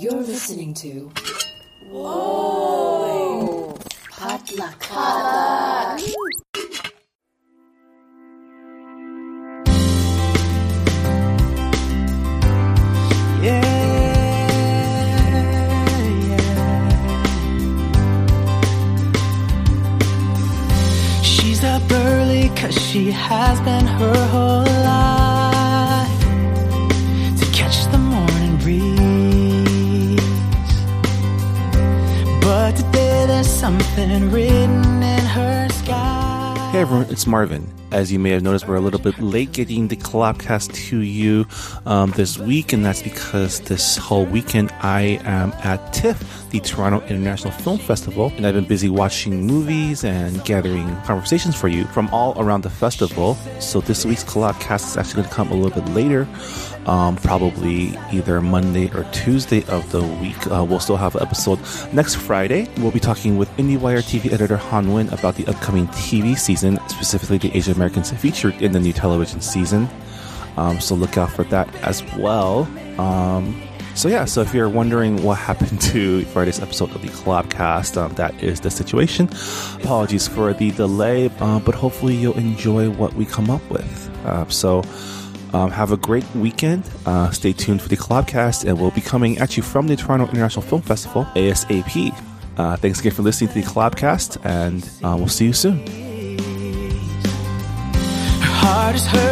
You're listening to. Whoa! Potluck. Potluck. She's up early cause she has been her whole Hey everyone, it's Marvin. As you may have noticed, we're a little bit late getting the Collabcast to you um, this week, and that's because this whole weekend I am at TIFF, the Toronto International Film Festival, and I've been busy watching movies and gathering conversations for you from all around the festival. So this week's Collabcast is actually going to come a little bit later, um, probably either Monday or Tuesday of the week. Uh, we'll still have an episode next Friday. We'll be talking with IndieWire TV editor Hanh Nguyen about the upcoming TV season, specifically the Asian Americans featured in the new television season. Um, so look out for that as well. Um, so yeah, so if you're wondering what happened to Friday's episode of the Collabcast, um, that is the situation. Apologies for the delay, uh, but hopefully you'll enjoy what we come up with. Uh, so um, have a great weekend. Uh, stay tuned for the Collabcast, and we'll be coming at you from the Toronto International Film Festival ASAP. Uh, thanks again for listening to the Collabcast, and uh, we'll see you soon. Heart is no